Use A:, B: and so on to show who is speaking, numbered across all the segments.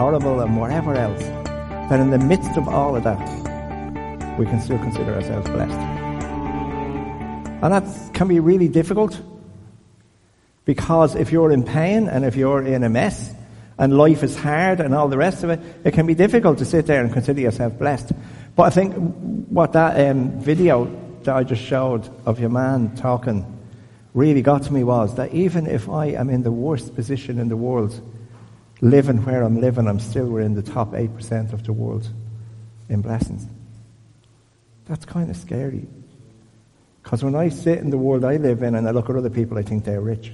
A: horrible and whatever else, that in the midst of all of that, we can still consider ourselves blessed. And that can be really difficult because if you're in pain and if you're in a mess and life is hard and all the rest of it, it can be difficult to sit there and consider yourself blessed. But I think what that um, video that I just showed of your man talking really got to me was that even if I am in the worst position in the world, living where I'm living, I'm still within the top 8% of the world in blessings. That's kind of scary. Because when I sit in the world I live in and I look at other people, I think they're rich.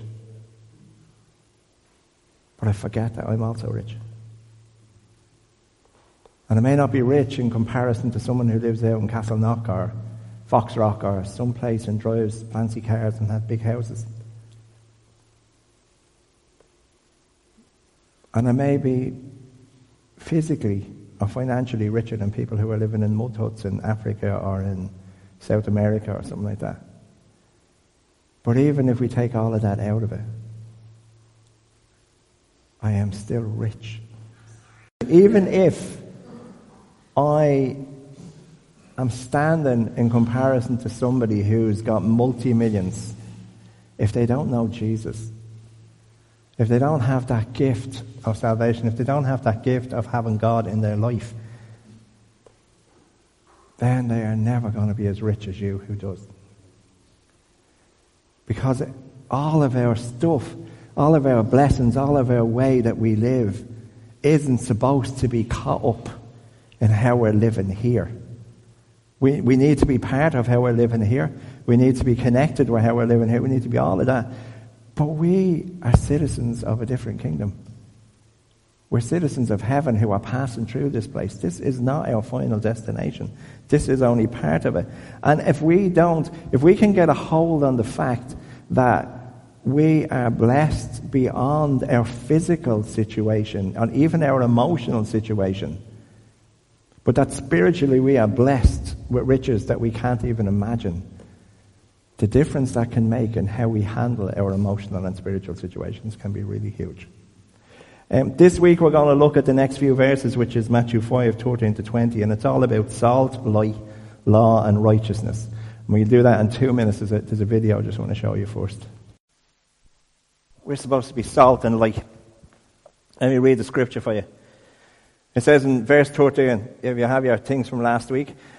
A: But I forget that I'm also rich. And I may not be rich in comparison to someone who lives out in Castleknock or Foxrock or someplace and drives fancy cars and has big houses. And I may be physically or financially richer than people who are living in mud huts in Africa or in South America or something like that. But even if we take all of that out of it, I am still rich. Even if I am standing in comparison to somebody who's got multi millions, if they don't know Jesus, if they don't have that gift of salvation, if they don't have that gift of having God in their life, then they are never going to be as rich as you who does. Because all of our stuff, all of our blessings, all of our way that we live isn't supposed to be caught up in how we're living here. We, we need to be part of how we're living here. We need to be connected with how we're living here. We need to be all of that. But we are citizens of a different kingdom. We're citizens of heaven who are passing through this place. This is not our final destination. This is only part of it. And if we don't, if we can get a hold on the fact that we are blessed beyond our physical situation and even our emotional situation, but that spiritually we are blessed with riches that we can't even imagine the difference that can make in how we handle our emotional and spiritual situations can be really huge. Um, this week we're going to look at the next few verses, which is Matthew 5, 13 to 20, and it's all about salt, light, law, and righteousness. And we'll do that in two minutes. There's a, there's a video I just want to show you first. We're supposed to be salt and light. Let me read the scripture for you. It says in verse 13, if you have your things from last week,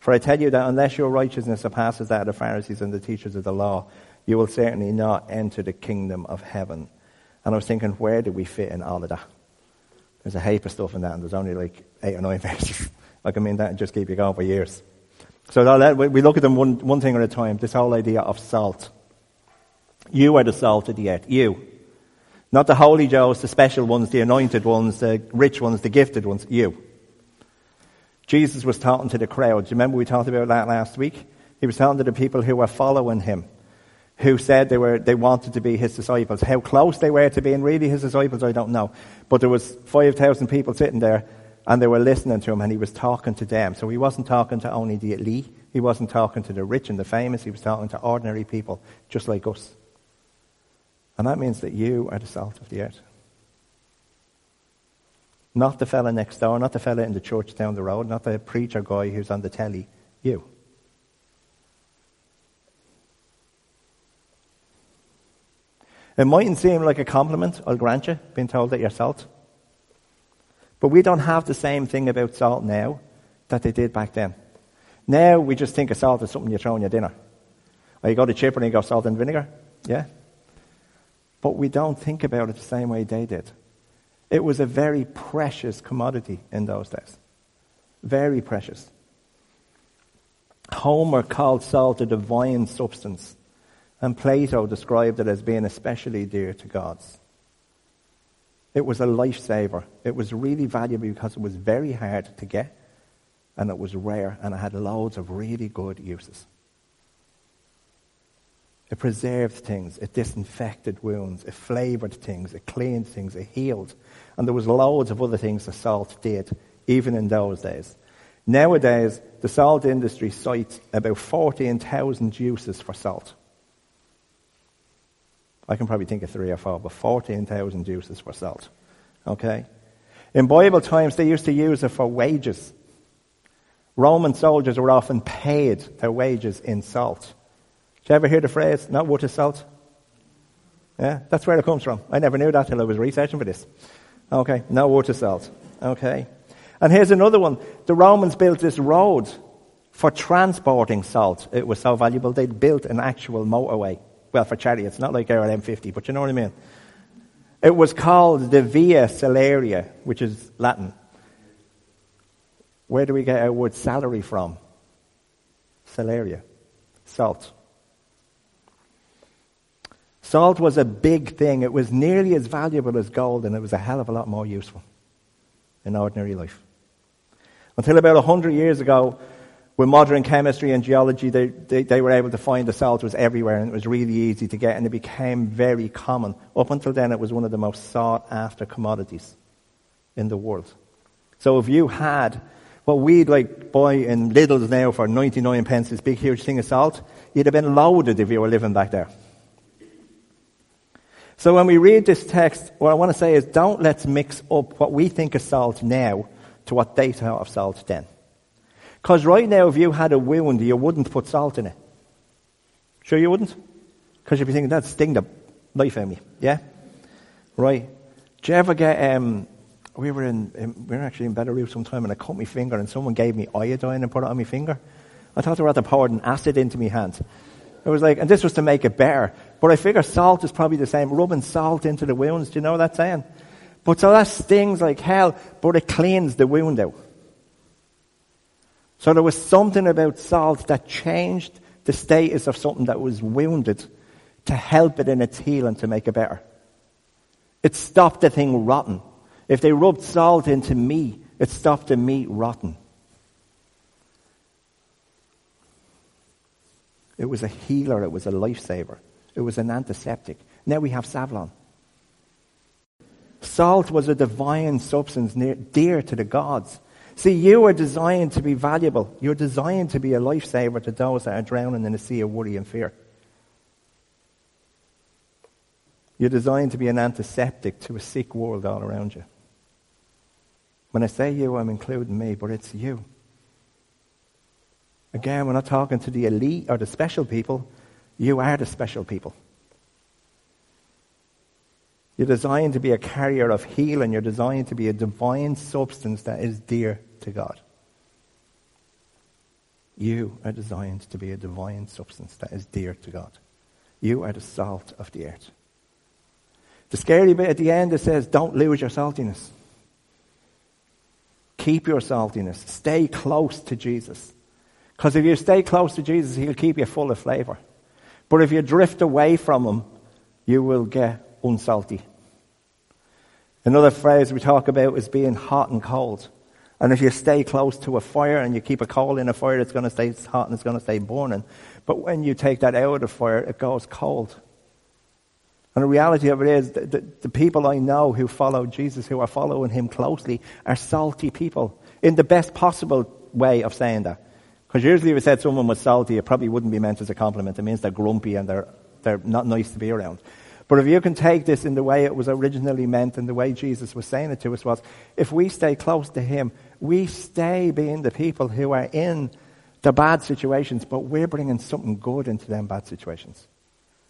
A: For I tell you that unless your righteousness surpasses that of the Pharisees and the teachers of the law, you will certainly not enter the kingdom of heaven. And I was thinking, where do we fit in all of that? There's a heap of stuff in that, and there's only like eight or nine verses. like, I mean, that just keep you going for years. So we look at them one, one thing at a time. This whole idea of salt. You are the salt of the earth. You. Not the holy Joes, the special ones, the anointed ones, the rich ones, the gifted ones. You. Jesus was talking to the crowd. Do you remember we talked about that last week? He was talking to the people who were following him, who said they were they wanted to be his disciples. How close they were to being really his disciples, I don't know. But there was five thousand people sitting there, and they were listening to him, and he was talking to them. So he wasn't talking to only the elite. He wasn't talking to the rich and the famous. He was talking to ordinary people, just like us. And that means that you are the salt of the earth. Not the fella next door, not the fella in the church down the road, not the preacher guy who's on the telly. You. It mightn't seem like a compliment, I'll grant you, being told that you're salt. But we don't have the same thing about salt now that they did back then. Now we just think of salt as something you throw in your dinner. Or you go to chipper and you go salt and vinegar. Yeah? But we don't think about it the same way they did. It was a very precious commodity in those days. Very precious. Homer called salt a divine substance, and Plato described it as being especially dear to gods. It was a lifesaver. It was really valuable because it was very hard to get, and it was rare, and it had loads of really good uses. It preserved things, it disinfected wounds, it flavored things, it cleaned things, it healed. And there was loads of other things the salt did, even in those days. Nowadays, the salt industry cites about 14,000 uses for salt. I can probably think of three or four, but 14,000 uses for salt. Okay? In Bible times, they used to use it for wages. Roman soldiers were often paid their wages in salt. You ever hear the phrase, not water salt? Yeah, that's where it comes from. I never knew that till I was researching for this. Okay, no water salt. Okay. And here's another one. The Romans built this road for transporting salt. It was so valuable, they built an actual motorway. Well, for chariots, not like our M50, but you know what I mean. It was called the Via Salaria, which is Latin. Where do we get our word salary from? Salaria. Salt. Salt was a big thing. It was nearly as valuable as gold, and it was a hell of a lot more useful in ordinary life. Until about 100 years ago, with modern chemistry and geology, they, they, they, were able to find the salt was everywhere and it was really easy to get and it became very common. Up until then, it was one of the most sought after commodities in the world. So if you had what we'd like buy in Lidl's now for 99 pence, this big huge thing of salt, you'd have been loaded if you were living back there. So when we read this text, what I want to say is don't let's mix up what we think of salt now to what they thought of salt then. Because right now, if you had a wound, you wouldn't put salt in it. Sure you wouldn't? Because you'd be thinking, that'd sting the life out of me. Yeah? Right. Do you ever get, um, we were in, in, we were actually in Belarus sometime and I cut my finger and someone gave me iodine and put it on my finger. I thought they were at the pouring acid into my hand. It was like, and this was to make it better. But I figure salt is probably the same. Rubbing salt into the wounds, do you know what that's saying? But so that stings like hell, but it cleans the wound out. So there was something about salt that changed the status of something that was wounded to help it in its healing to make it better. It stopped the thing rotten. If they rubbed salt into meat, it stopped the meat rotten. It was a healer, it was a lifesaver, it was an antiseptic. Now we have Savlon. Salt was a divine substance near, dear to the gods. See, you are designed to be valuable. You're designed to be a lifesaver to those that are drowning in a sea of worry and fear. You're designed to be an antiseptic to a sick world all around you. When I say you, I'm including me, but it's you. Again, we're not talking to the elite or the special people. You are the special people. You're designed to be a carrier of healing. You're designed to be a divine substance that is dear to God. You are designed to be a divine substance that is dear to God. You are the salt of the earth. The scary bit at the end, it says, don't lose your saltiness. Keep your saltiness. Stay close to Jesus. Because if you stay close to Jesus, he'll keep you full of flavor. But if you drift away from him, you will get unsalty. Another phrase we talk about is being hot and cold. And if you stay close to a fire and you keep a coal in a fire, it's going to stay hot and it's going to stay burning. But when you take that out of the fire, it goes cold. And the reality of it is, the, the, the, people I know who follow Jesus, who are following him closely, are salty people in the best possible way of saying that. Because usually if you said someone was salty, it probably wouldn't be meant as a compliment. It means they're grumpy and they're, they're not nice to be around. But if you can take this in the way it was originally meant and the way Jesus was saying it to us was, if we stay close to him, we stay being the people who are in the bad situations, but we're bringing something good into them bad situations.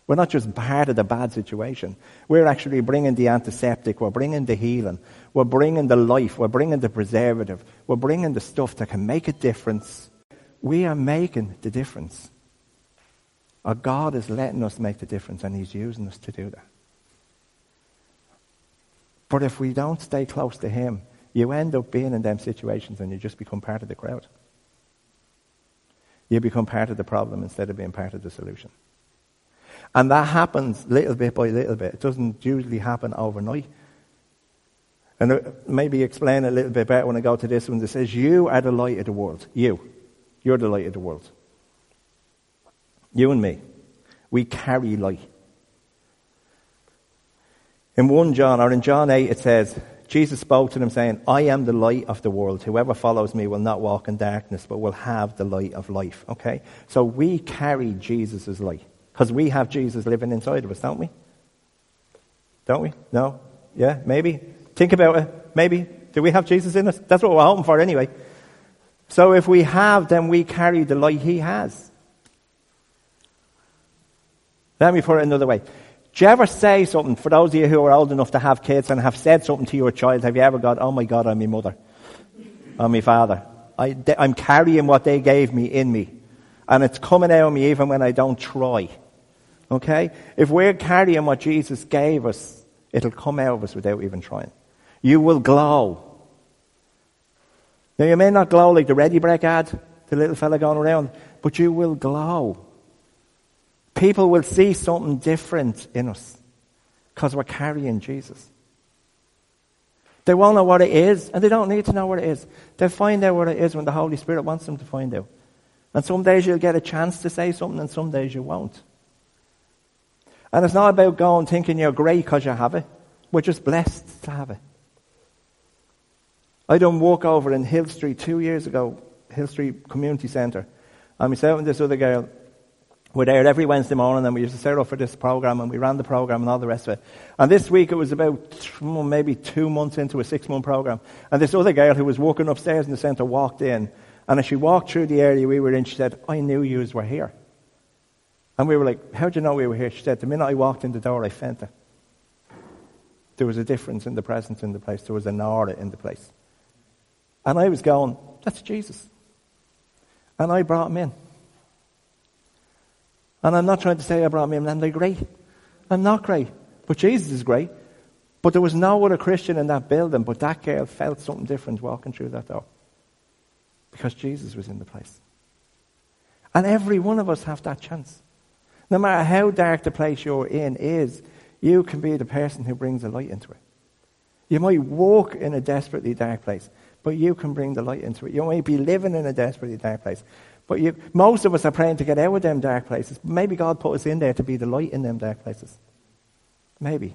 A: We're not just part of the bad situation. We're actually bringing the antiseptic. We're bringing the healing. We're bringing the life. We're bringing the preservative. We're bringing the stuff that can make a difference. We are making the difference. Our God is letting us make the difference, and He's using us to do that. But if we don't stay close to Him, you end up being in them situations and you just become part of the crowd. You become part of the problem instead of being part of the solution. And that happens little bit by little bit. It doesn't usually happen overnight. And maybe explain a little bit better when I go to this one. It says, You are the light of the world. You. You're the light of the world. You and me. We carry light. In 1 John, or in John 8, it says, Jesus spoke to them saying, I am the light of the world. Whoever follows me will not walk in darkness, but will have the light of life. Okay? So we carry Jesus' light. Because we have Jesus living inside of us, don't we? Don't we? No? Yeah? Maybe? Think about it. Maybe? Do we have Jesus in us? That's what we're hoping for anyway. So if we have, then we carry the light he has. Let me put it another way. Do you ever say something, for those of you who are old enough to have kids and have said something to your child, have you ever got, oh my God, I'm my mother? I'm my father. I, am carrying what they gave me in me. And it's coming out of me even when I don't try. Okay? If we're carrying what Jesus gave us, it'll come out of us without even trying. You will glow. Now, you may not glow like the Ready Brek ad, the little fella going around, but you will glow. People will see something different in us because we're carrying Jesus. They won't know what it is, and they don't need to know what it is. They'll find out what it is when the Holy Spirit wants them to find out. And some days you'll get a chance to say something, and some days you won't. And it's not about going thinking you're great because you have it. We're just blessed to have it. I done walk over in Hill Street two years ago, Hill Street Community Centre. And myself and this other girl were there every Wednesday morning and we used to set up for this program and we ran the program and all the rest of it. And this week it was about mm, maybe two months into a six month program. And this other girl who was walking upstairs in the centre walked in. And as she walked through the area we were in, she said, I knew you were here. And we were like, How'd you know we were here? She said, The minute I walked in the door, I felt it. There was a difference in the presence in the place, there was an aura in the place. And I was going, That's Jesus. And I brought him in. And I'm not trying to say I brought him in and they're great. I'm not great. But Jesus is great. But there was no other Christian in that building, but that girl felt something different walking through that door. Because Jesus was in the place. And every one of us have that chance. No matter how dark the place you're in is, you can be the person who brings the light into it. You might walk in a desperately dark place, but you can bring the light into it. You might be living in a desperately dark place, but you, most of us are praying to get out of them dark places. Maybe God put us in there to be the light in them dark places. Maybe.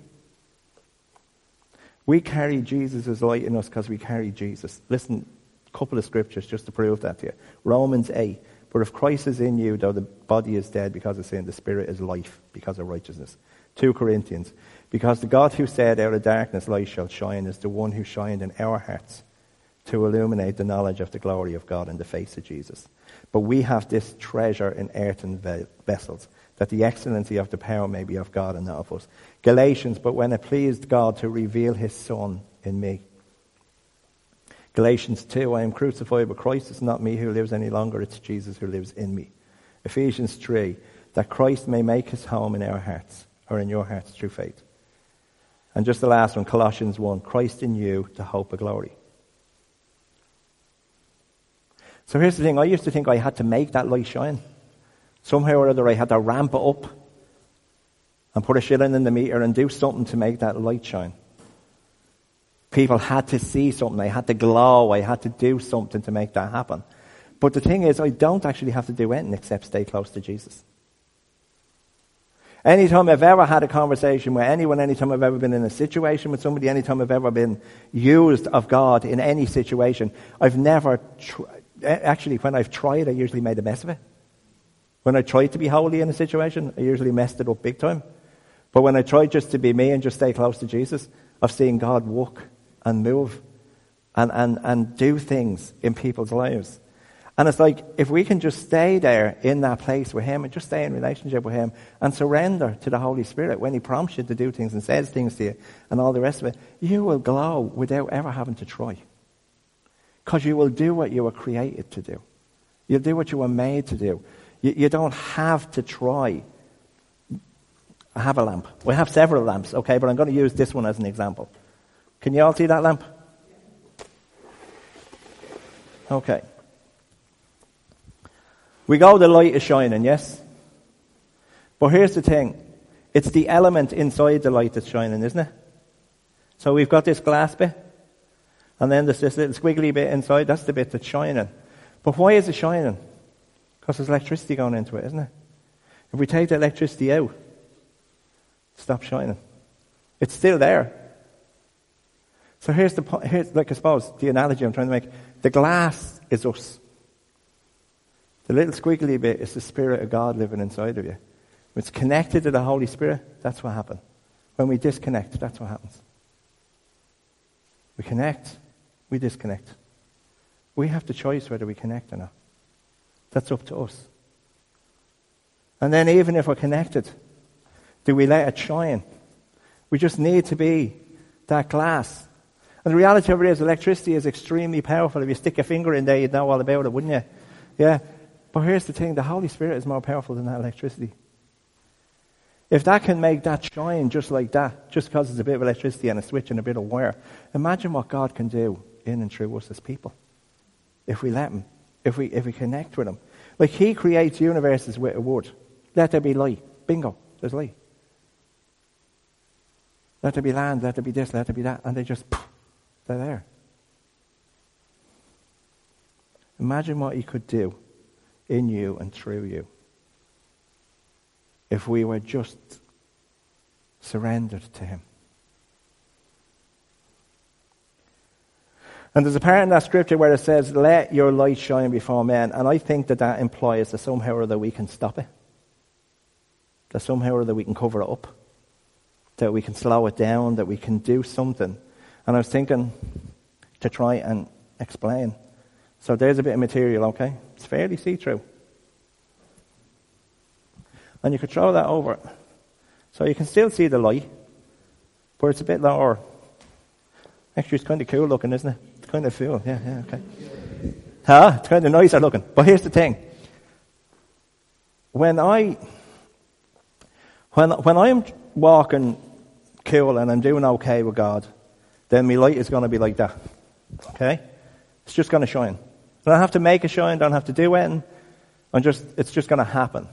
A: We carry Jesus' light in us because we carry Jesus. Listen, a couple of scriptures just to prove that to you. Romans 8. But if Christ is in you, though the body is dead because of sin, the spirit is life because of righteousness. 2 Corinthians. Because the God who said, Out of darkness light shall shine, is the one who shined in our hearts to illuminate the knowledge of the glory of God in the face of Jesus. But we have this treasure in earthen vessels, that the excellency of the power may be of God and not of us. Galatians, but when it pleased God to reveal his Son in me, Galatians 2, I am crucified with Christ. It's not me who lives any longer, it's Jesus who lives in me. Ephesians 3, that Christ may make his home in our hearts, or in your hearts through faith. And just the last one, Colossians 1, Christ in you, the hope of glory. So here's the thing I used to think I had to make that light shine. Somehow or other, I had to ramp it up and put a shilling in the meter and do something to make that light shine. People had to see something. They had to glow. I had to do something to make that happen. But the thing is, I don't actually have to do anything except stay close to Jesus. Anytime I've ever had a conversation with anyone, anytime I've ever been in a situation with somebody, anytime I've ever been used of God in any situation, I've never, tr- actually, when I've tried, I usually made a mess of it. When I tried to be holy in a situation, I usually messed it up big time. But when I tried just to be me and just stay close to Jesus, I've seen God walk and move and, and, and do things in people's lives. And it's like if we can just stay there in that place with Him and just stay in relationship with Him and surrender to the Holy Spirit when He prompts you to do things and says things to you and all the rest of it, you will glow without ever having to try. Because you will do what you were created to do. You'll do what you were made to do. You, you don't have to try. I have a lamp. We have several lamps, okay, but I'm going to use this one as an example. Can you all see that lamp? Okay. We go, the light is shining, yes? But here's the thing it's the element inside the light that's shining, isn't it? So we've got this glass bit, and then there's this little squiggly bit inside, that's the bit that's shining. But why is it shining? Because there's electricity going into it, isn't it? If we take the electricity out, it stops shining. It's still there. So here's the point, here's, like I suppose, the analogy I'm trying to make. The glass is us. The little squiggly bit is the Spirit of God living inside of you. When it's connected to the Holy Spirit, that's what happens. When we disconnect, that's what happens. We connect, we disconnect. We have the choice whether we connect or not. That's up to us. And then, even if we're connected, do we let it shine? We just need to be that glass. And the reality of it is, electricity is extremely powerful. If you stick your finger in there, you'd know all about it, wouldn't you? Yeah. But here's the thing the Holy Spirit is more powerful than that electricity. If that can make that shine just like that, just because it's a bit of electricity and a switch and a bit of wire, imagine what God can do in and through us as people. If we let Him, if we, if we connect with Him. Like He creates universes with a word. Let there be light. Bingo, there's light. Let there be land, let there be this, let there be that. And they just, poof, they're there. Imagine what He could do in you and through you. If we were just surrendered to Him. And there's a part in that scripture where it says, Let your light shine before men. And I think that that implies that somehow or other we can stop it. That somehow or other we can cover it up. That we can slow it down. That we can do something. And I was thinking to try and explain. So there's a bit of material, okay? It's fairly see through. And you could throw that over. So you can still see the light, but it's a bit lower. Actually, it's kind of cool looking, isn't it? Kind of cool. Yeah, yeah, okay. Huh? It's kind of nicer looking. But here's the thing. When I, when, when I'm walking cool and I'm doing okay with God, then my light is going to be like that. Okay? It's just going to shine. I don't have to make it shine, don't have to do anything. I'm just, it's just going to happen.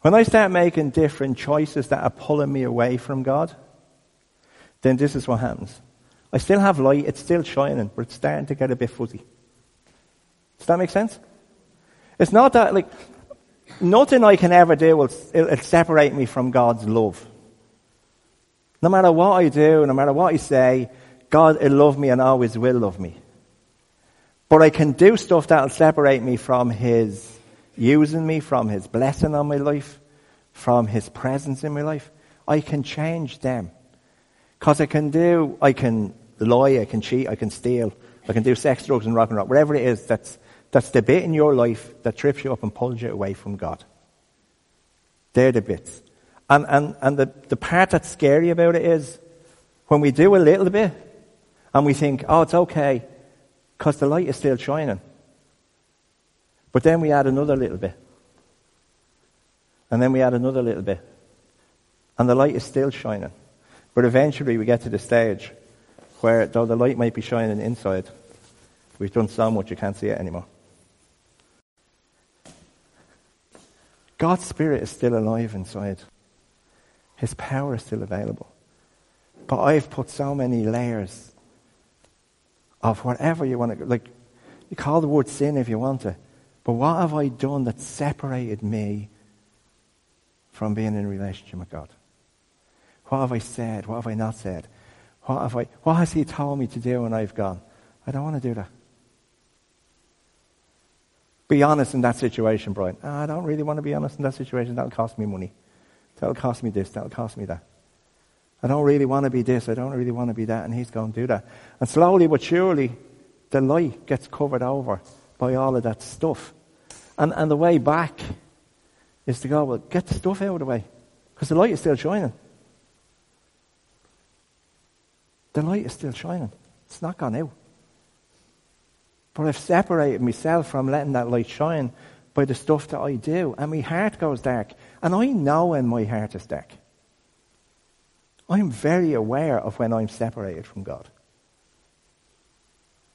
A: When I start making different choices that are pulling me away from God, then this is what happens. I still have light, it's still shining, but it's starting to get a bit fuzzy. Does that make sense? It's not that, like, nothing I can ever do will it'll separate me from God's love. No matter what I do, no matter what I say, God will love me and always will love me. But I can do stuff that'll separate me from His using me, from His blessing on my life, from His presence in my life. I can change them. Because I can do, I can lie, I can cheat, I can steal, I can do sex, drugs, and rock and roll. Whatever it is, that's, that's the bit in your life that trips you up and pulls you away from God. They're the bits. And, and, and the, the part that's scary about it is when we do a little bit and we think, oh, it's okay, because the light is still shining. But then we add another little bit. And then we add another little bit. And the light is still shining. But eventually we get to the stage where, though the light might be shining inside, we've done so much you can't see it anymore. God's Spirit is still alive inside. His power is still available. But I've put so many layers of whatever you want to, like, you call the word sin if you want to. But what have I done that separated me from being in relationship with God? What have I said? What have I not said? What, have I, what has He told me to do and I've gone? I don't want to do that. Be honest in that situation, Brian. Ah, I don't really want to be honest in that situation. That'll cost me money. That'll cost me this. That'll cost me that. I don't really want to be this. I don't really want to be that. And he's going to do that. And slowly but surely, the light gets covered over by all of that stuff. And, and the way back is to go, well, get the stuff out of the way. Because the light is still shining. The light is still shining. It's not gone out. But I've separated myself from letting that light shine by the stuff that I do. And my heart goes dark. And I know when my heart is dark. I'm very aware of when I'm separated from God.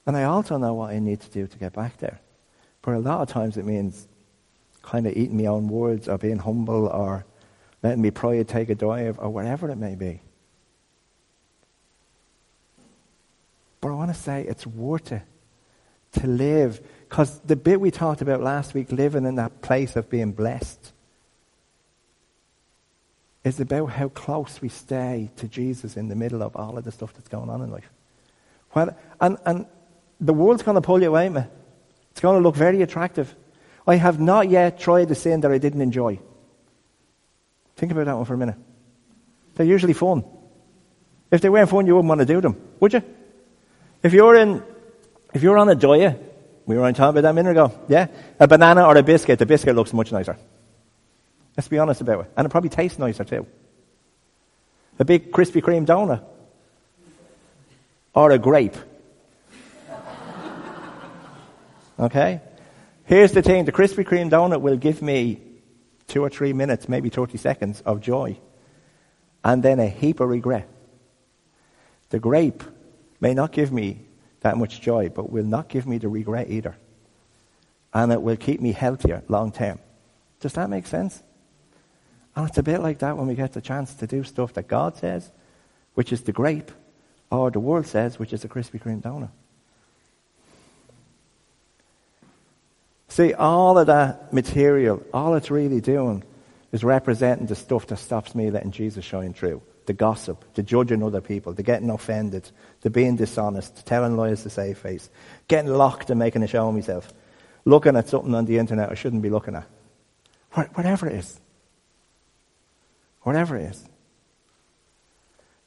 A: And I also know what I need to do to get back there. But a lot of times it means kind of eating my own words or being humble or letting me pride take a dive or whatever it may be. But I want to say it's worth it to live because the bit we talked about last week, living in that place of being blessed, is about how close we stay to Jesus in the middle of all of the stuff that's going on in life. Well, and, and the world's going to pull you away, man. It's going to look very attractive. I have not yet tried the sin that I didn't enjoy. Think about that one for a minute. They're usually fun. If they weren't fun, you wouldn't want to do them, would you? If you're in, if you're on a diet, we were on talking about that a minute ago, yeah? A banana or a biscuit, the biscuit looks much nicer. Let's be honest about it. And it probably tastes nicer too. A big Krispy Kreme donut. Or a grape. Okay? Here's the thing the Krispy Kreme donut will give me two or three minutes, maybe 30 seconds of joy, and then a heap of regret. The grape may not give me that much joy, but will not give me the regret either. And it will keep me healthier long term. Does that make sense? And it's a bit like that when we get the chance to do stuff that God says, which is the grape, or the world says, which is the Krispy Kreme donut. See, all of that material, all it's really doing is representing the stuff that stops me letting Jesus shine through. The gossip, the judging other people, the getting offended, the being dishonest, telling lies to save face, getting locked and making a show of myself, looking at something on the internet I shouldn't be looking at. Whatever it is. Whatever it is.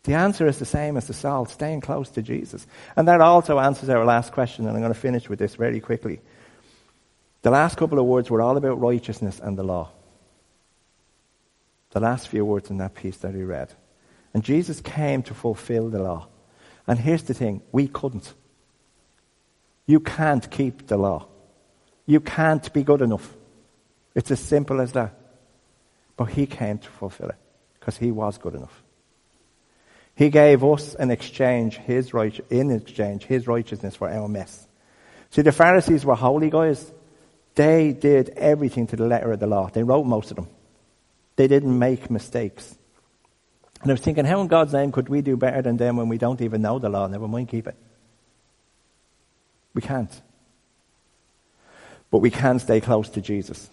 A: The answer is the same as the salt, staying close to Jesus. And that also answers our last question, and I'm going to finish with this very quickly. The last couple of words were all about righteousness and the law. The last few words in that piece that he read. And Jesus came to fulfill the law. And here's the thing we couldn't. You can't keep the law. You can't be good enough. It's as simple as that. But he came to fulfill it because he was good enough. He gave us in exchange his right, in exchange his righteousness for our mess. See, the Pharisees were holy guys. They did everything to the letter of the law. They wrote most of them. They didn't make mistakes. And I was thinking, how in God's name could we do better than them when we don't even know the law? Never mind keep it. We can't. But we can stay close to Jesus.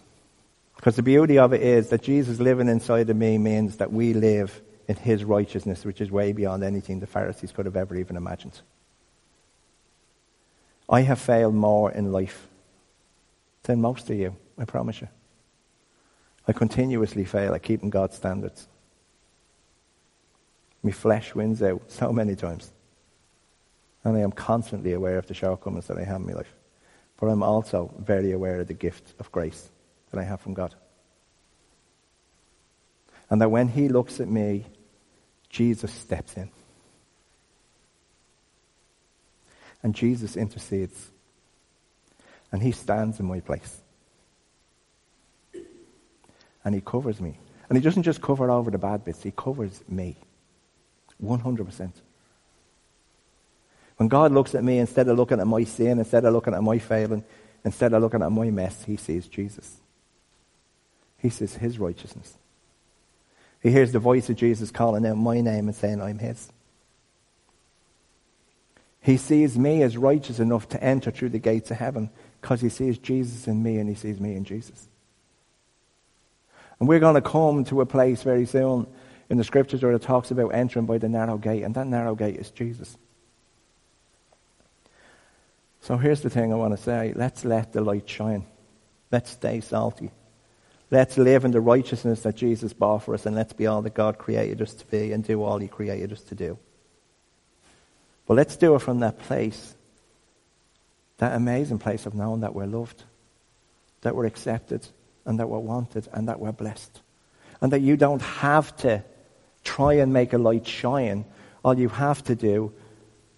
A: Because the beauty of it is that Jesus living inside of me means that we live in his righteousness, which is way beyond anything the Pharisees could have ever even imagined. I have failed more in life than most of you, I promise you. I continuously fail at keeping God's standards. My flesh wins out so many times. And I am constantly aware of the shortcomings that I have in my life. But I'm also very aware of the gift of grace that I have from God. And that when He looks at me, Jesus steps in. And Jesus intercedes and he stands in my place. And he covers me. And he doesn't just cover over the bad bits, he covers me. 100%. When God looks at me, instead of looking at my sin, instead of looking at my failing, instead of looking at my mess, he sees Jesus. He sees his righteousness. He hears the voice of Jesus calling out my name and saying, I'm his. He sees me as righteous enough to enter through the gates of heaven because he sees Jesus in me and he sees me in Jesus. And we're going to come to a place very soon in the scriptures where it talks about entering by the narrow gate, and that narrow gate is Jesus. So here's the thing I want to say let's let the light shine. Let's stay salty. Let's live in the righteousness that Jesus bought for us, and let's be all that God created us to be and do all He created us to do. But let's do it from that place That amazing place of knowing that we're loved, that we're accepted, and that we're wanted, and that we're blessed. And that you don't have to try and make a light shine. All you have to do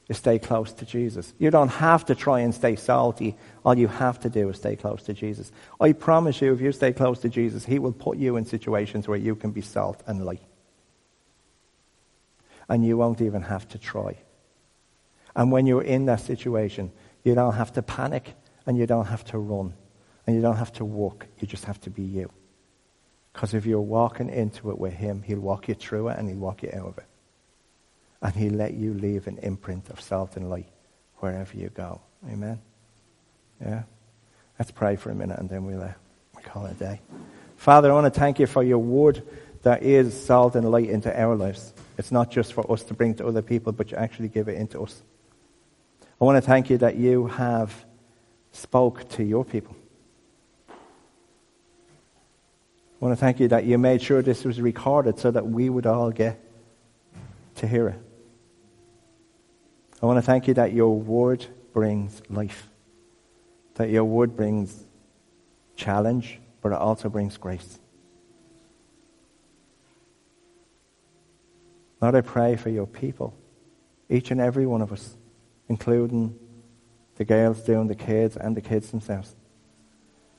A: is stay close to Jesus. You don't have to try and stay salty. All you have to do is stay close to Jesus. I promise you, if you stay close to Jesus, He will put you in situations where you can be salt and light. And you won't even have to try. And when you're in that situation, you don't have to panic and you don't have to run and you don't have to walk. You just have to be you. Because if you're walking into it with Him, He'll walk you through it and He'll walk you out of it and He'll let you leave an imprint of salt and light wherever you go. Amen? Yeah? Let's pray for a minute and then we'll, uh, we'll call it a day. Father, I want to thank you for your word that is salt and light into our lives. It's not just for us to bring to other people, but you actually give it into us. I want to thank you that you have spoke to your people. I want to thank you that you made sure this was recorded so that we would all get to hear it. I want to thank you that your word brings life, that your word brings challenge, but it also brings grace. Lord, I pray for your people, each and every one of us, including the girls doing the kids and the kids themselves.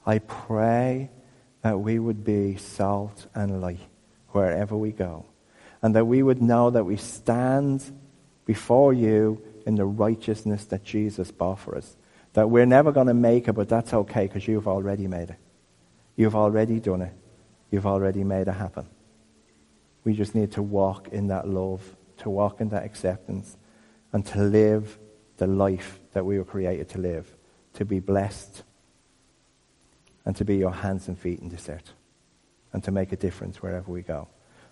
A: I pray that we would be salt and light wherever we go, and that we would know that we stand before you in the righteousness that Jesus bought for us. That we're never going to make it, but that's okay because you've already made it. You've already done it. You've already made it happen. We just need to walk in that love, to walk in that acceptance, and to live the life that we were created to live, to be blessed, and to be your hands and feet in this earth, and to make a difference wherever we go.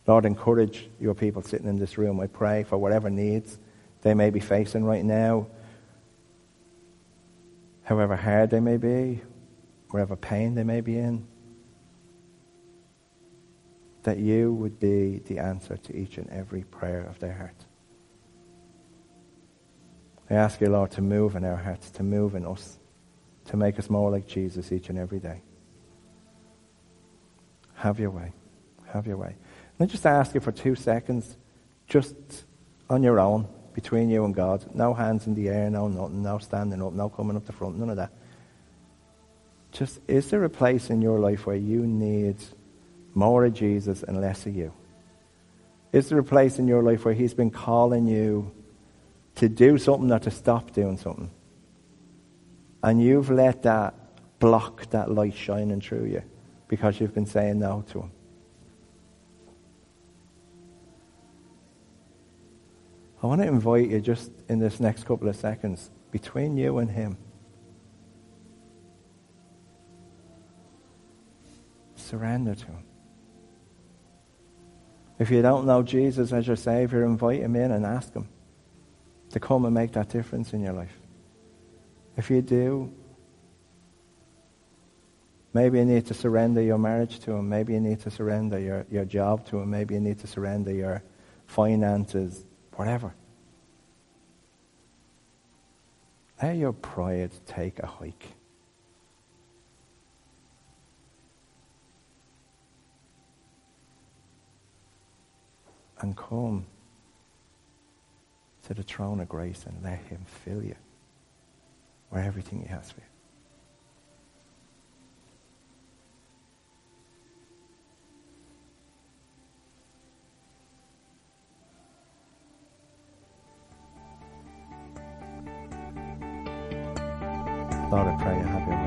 A: Lord, encourage your people sitting in this room. I pray for whatever needs they may be facing right now, however hard they may be, whatever pain they may be in, that you would be the answer to each and every prayer of their heart. I ask you, Lord, to move in our hearts, to move in us, to make us more like Jesus each and every day. Have your way. Have your way. Let me just ask you for two seconds, just on your own, between you and God. No hands in the air, no nothing, no standing up, no coming up the front, none of that. Just, is there a place in your life where you need more of Jesus and less of you? Is there a place in your life where He's been calling you to do something or to stop doing something? And you've let that block that light shining through you because you've been saying no to Him. I want to invite you just in this next couple of seconds between you and Him. Surrender to Him. If you don't know Jesus as your Savior, invite Him in and ask Him to come and make that difference in your life. If you do, maybe you need to surrender your marriage to Him. Maybe you need to surrender your, your job to Him. Maybe you need to surrender your finances whatever. Let your pride take a hike. And come to the throne of grace and let Him fill you with everything He has for you. Lord, I pray you have your